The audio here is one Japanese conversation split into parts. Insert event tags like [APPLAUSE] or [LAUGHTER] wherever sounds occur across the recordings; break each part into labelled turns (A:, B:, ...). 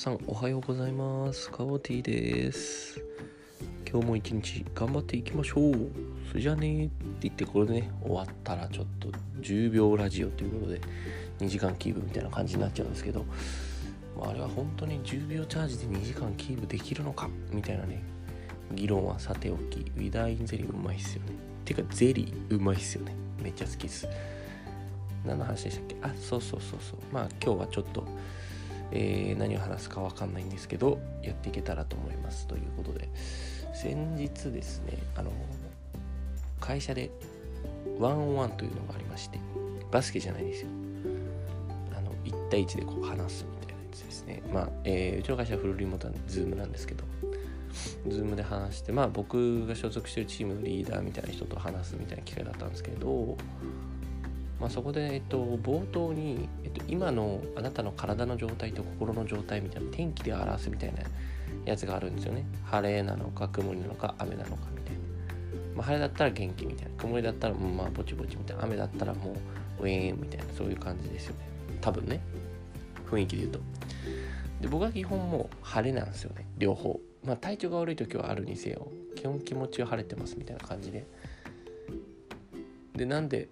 A: さんおはようございます。カオティです。今日も一日頑張っていきましょう。それじゃあねって言ってこれでね終わったらちょっと10秒ラジオということで2時間キープみたいな感じになっちゃうんですけどまあれは本当に10秒チャージで2時間キープできるのかみたいなね議論はさておきウィダーインゼリーうまいっすよね。てかゼリーうまいっすよね。めっちゃ好きっす。何の話でしたっけ？あそうそうそうそう。まあ今日はちょっと、えー、何を話すか分かんないんですけどやっていけたらと思います。ということで先日ですねあの会社でワンオンワンというのがありましてバスケじゃないですよ。あの1対1でこう話すみたいなやつですね。まあ、えー、うちの会社はフルリモートズームなんですけどズームで話してまあ僕が所属してるチームのリーダーみたいな人と話すみたいな機会だったんですけどまあ、そこで、えっと、冒頭に、えっと、今のあなたの体の状態と心の状態みたいな天気で表すみたいなやつがあるんですよね。晴れなのか曇りなのか雨なのかみたいな、まあ、晴れだったら元気みたいな。曇りだったら、まあぼちぼちみたいな。雨だったらもうウェーンみたいな。そういう感じですよね。多分ね。雰囲気で言うと。で僕は基本もう晴れなんですよね。両方。まあ体調が悪い時はあるにせよ基本気持ちは晴れてますみたいな感じで。でなんで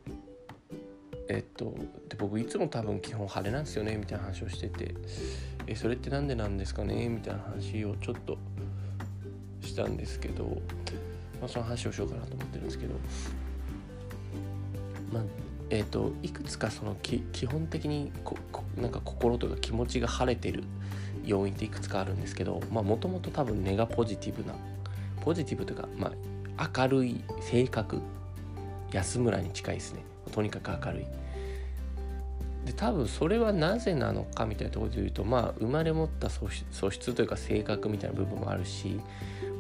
A: えっとで僕いつも多分基本晴れなんですよねみたいな話をしてて。えそれって何でなんですかねみたいな話をちょっとしたんですけど、まあ、その話をしようかなと思ってるんですけど。まあえっ、といくつかその基本的にここなんか心というか気持ちが晴れてる要因っていくつかあるんですけど。もともと多分根がポジティブなポジティブというか、まあ、明るい性格安村に近いですね。とにかく明るい。で多分それはなぜなのかみたいなところで言うとまあ生まれ持った素質というか性格みたいな部分もあるし、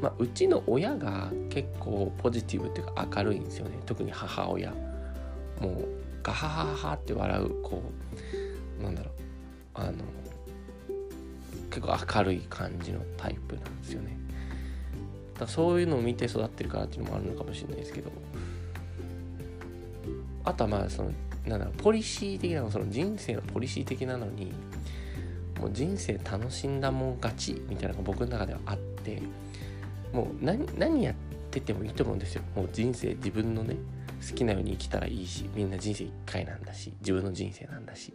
A: まあ、うちの親が結構ポジティブっていうか明るいんですよね。特に母親。もうガハハハって笑うこうなんだろう。あの結構明るい感じのタイプなんですよね。だそういうのを見て育ってるからっていうのもあるのかもしれないですけど。あとはまあそのなんだろうポリシー的なその人生のポリシー的なのにもう人生楽しんだもん勝ちみたいなのが僕の中ではあってもう何何やっててもいいと思うんですよ。もう人生自分のね好きなように生きたらいいしみんな人生一回なんだし自分の人生なんだし。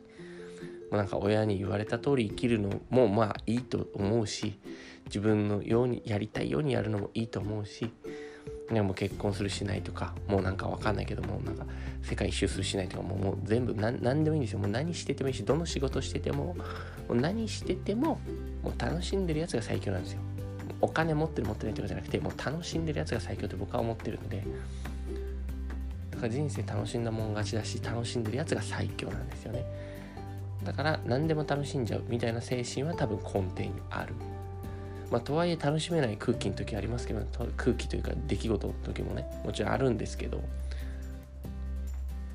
A: もうなんか親に言われた通り生きるのもまあいいと思うし自分のようにやりたいようにやるのもいいと思うしね、もう結婚するしないとかもうなんかわかんないけどもなんか世界一周するしないとかもうもう全部何でもいいんですよ。もう何しててもいいしどの仕事しててももう何しててももう楽しんでるやつが最強なんですよ。お金持ってる持ってないとかじゃなくてもう楽しんでるやつが最強って僕は思ってるんでだから人生楽しんだもん勝ちだし楽しんでるやつが最強なんですよね。だから何でも楽しんじゃうみたいな精神は多分根底にある。まあ、とはいえ楽しめない空気の時ありますけど空気というか出来事の時もねもちろんあるんですけど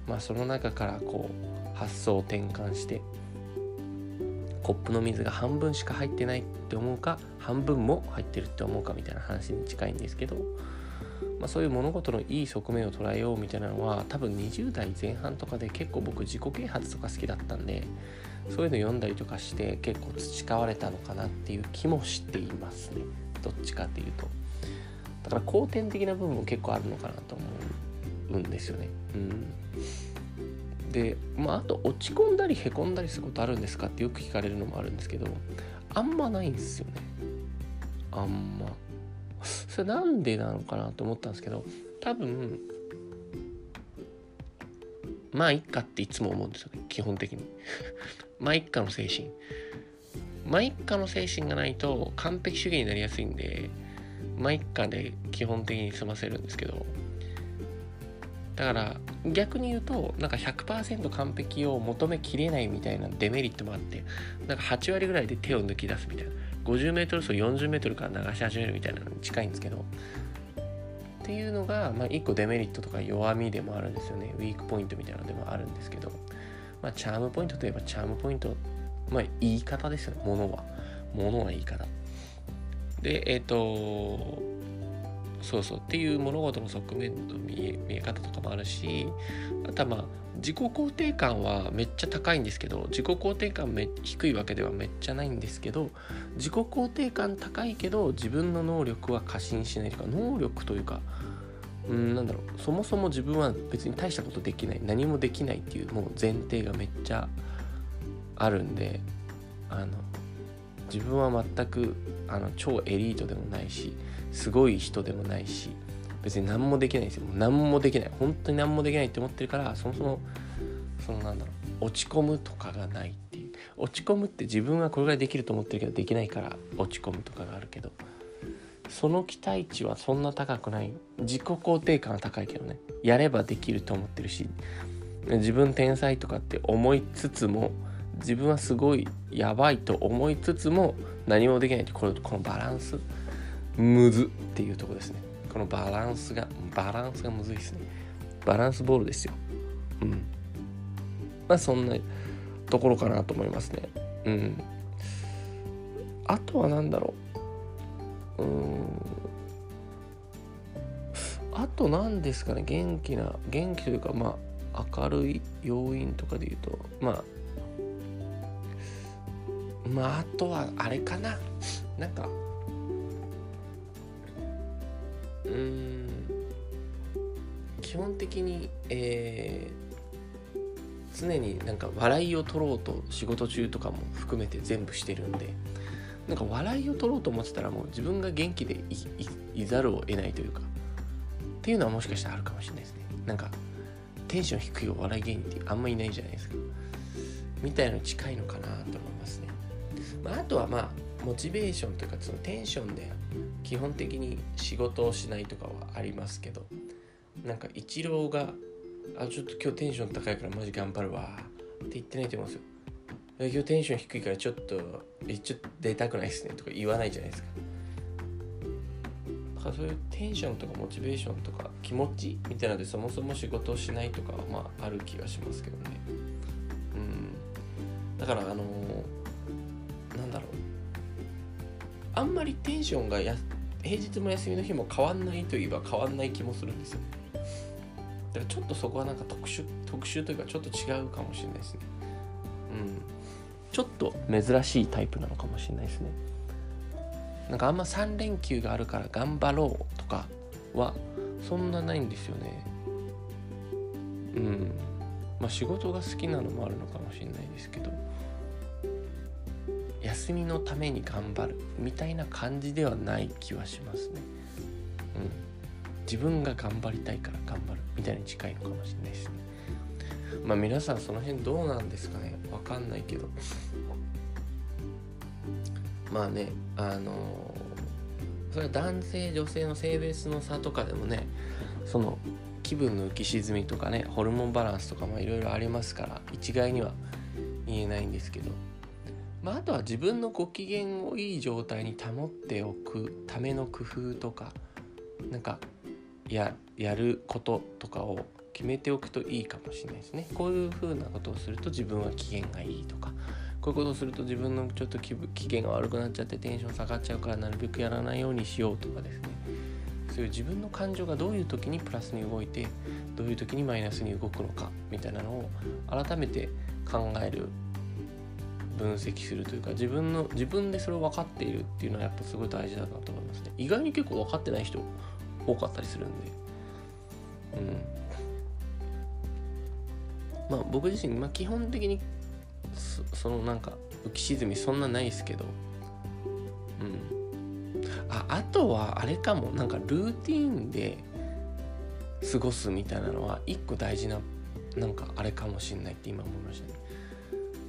A: まあその中からこう発想を転換してコップの水が半分しか入ってないって思うか半分も入ってるって思うかみたいな話に近いんですけど、まあ、そういう物事のいい側面を捉えようみたいなのは多分20代前半とかで結構僕自己啓発とか好きだったんでそういうの読んだりとかして結構培われたのかなっていう気もしていますね。どっちかっていうと。だから後天的な部分も結構あるのかなと思うんですよね。うん。でまああと落ち込んだりへこんだりすることあるんですかってよく聞かれるのもあるんですけどあんまないんですよね。あんま。それなんでなのかなと思ったんですけど多分まあいっかっていつも思うんですよね基本的に。[LAUGHS] まあ一家の精神。まあ一家の精神がないと完璧主義になりやすいんでまあ一家で基本的に済ませるんですけど。だから逆に言うとなんか100%完璧を求めきれないみたいなデメリットもあってなんか8割ぐらいで手を抜き出すみたいな。50m 走 40m から流し始めるみたいなのに近いんですけど。っていうのが、まあ、1個デメリットとか弱みでもあるんですよね。ウィークポイントみたいなのでもあるんですけど。まあ、チャームポイントといえばチャームポイント、まあ、言い方ですよね、ものは。ものは言い方。で、えっ、ー、と、そうそう。っていう物事の側面の見え見え方とかもあるし。あとはまあ自己肯定感はめっちゃ高いんですけど自己肯定感め低いわけではめっちゃないんですけど自己肯定感高いけど自分の能力は過信しないというか能力というかうんなんだろうそもそも自分は別に大したことできない何もできないっていうもう前提がめっちゃあるんであの自分は全くあの超エリートでもないしすごい人でもないし別に何もできないんですよ。何もできない。本当に何もできないって思ってるからそもそもそのなんだろう落ち込むとかがないっていう。落ち込むって自分はこれぐらいできると思ってるけどできないから落ち込むとかがあるけど。その期待値はそんな高くない。自己肯定感は高いけどね。やればできると思ってるし自分天才とかって思いつつも自分はすごいやばいと思いつつも何もできないってこれこのバランスむずっていうとこですね。このバランスがバランスがむずいですね。バランスボールですよ。うん。まあそんなところかなと思いますね。うん。あとは何だろう。うん。あと何ですかね。元気な元気というかまあ明るい要因とかで言うと。まあまああとはあれかな。なんか基本的にえー、常になんか笑いを取ろうと仕事中とかも含めて全部してるんでなんか笑いを取ろうと思ってたらもう自分が元気でいざるを得ないというかっていうのはもしかしたらあるかもしれないですね。なんかテンション低いお笑い芸人ってあんまいないじゃないですか。みたいなの近いのかなと思いますね。まあ、あとはまあモチベーションというかそのテンションで基本的に仕事をしないとかはありますけどなんかイチローが「あちょっと今日テンション高いからマジ頑張るわ」って言ってないと思うんですよ。今日テンション低いからちょっとちょっと出たくないっすねとか言わないじゃないですか。だからそういうテンションとかモチベーションとか気持ちみたいなのでそもそも仕事をしないとかはまあある気がしますけどね。うん。だからあのーあんまりテンションがや平日も休みの日も変わんないといえば変わんない気もするんですよ。だからちょっとそこはなんか特殊特殊というかちょっと違うかもしれないですね。うん。ちょっと珍しいタイプなのかもしれないですね。なんかあんま3連休があるから頑張ろうとかはそんなないんですよね。うん。まあ仕事が好きなのもあるのかもしれないですけど。休みのために頑張るみたいな感じではない気はしますね。うん。自分が頑張りたいから頑張るみたいに近いのかもしれないですね。まあ皆さんその辺どうなんですかねわかんないけど。まあね、あのー、それは男性女性の性別の差とかでもね、その気分の浮き沈みとかね、ホルモンバランスとかもいろいろありますから、一概には言えないんですけど、まあ、あとは自分のご機嫌をいい状態に保っておくための工夫とかなんかややることとかを決めておくといいかもしれないですね。こういう風なことをすると自分は機嫌がいいとかこういうことをすると自分のちょっと気分機嫌が悪くなっちゃってテンション下がっちゃうからなるべくやらないようにしようとかですね。そういう自分の感情がどういう時にプラスに動いてどういう時にマイナスに動くのかみたいなのを改めて考える分析するというか自分の自分でそれを分かっているっていうのはやっぱすごい大事だなと思いますね。意外に結構分かってない人多かったりするんで。うん。まあ僕自身、まあ、基本的にそのなんか浮き沈みそんなないですけど。うん。ああとはあれかも。なんかルーティンで過ごすみたいなのは一個大事ななんかあれかもしんないって今思いましたね。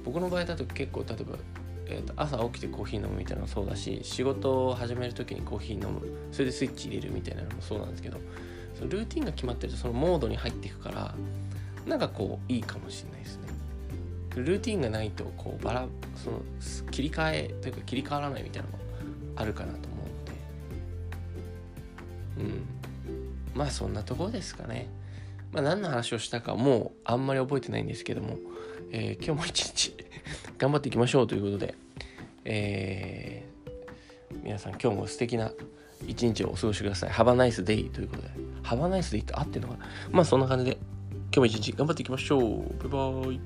A: 僕の場合だと結構例えば、えー、と朝起きてコーヒー飲むみたいなのもそうだし仕事を始める時にコーヒー飲む。それでスイッチ入れるみたいなのもそうなんですけどそのルーティンが決まってるとそのモードに入っていくからなんかこういいかもしれないですね。ルーティンがないとこうバラその切り替えというか切り替わらないみたいなのもあるかなと思うので。うん。まあそんなところですかね。まあ何の話をしたかもうあんまり覚えてないんですけども。えー、今日も一日 [LAUGHS] 頑張っていきましょうということで、えー、皆さん今日も素敵な一日をお過ごしください。Have a nice day ということで。Have a nice day って合ってるのかな？まあそんな感じで、今日も一日頑張っていきましょう。バイバーイ。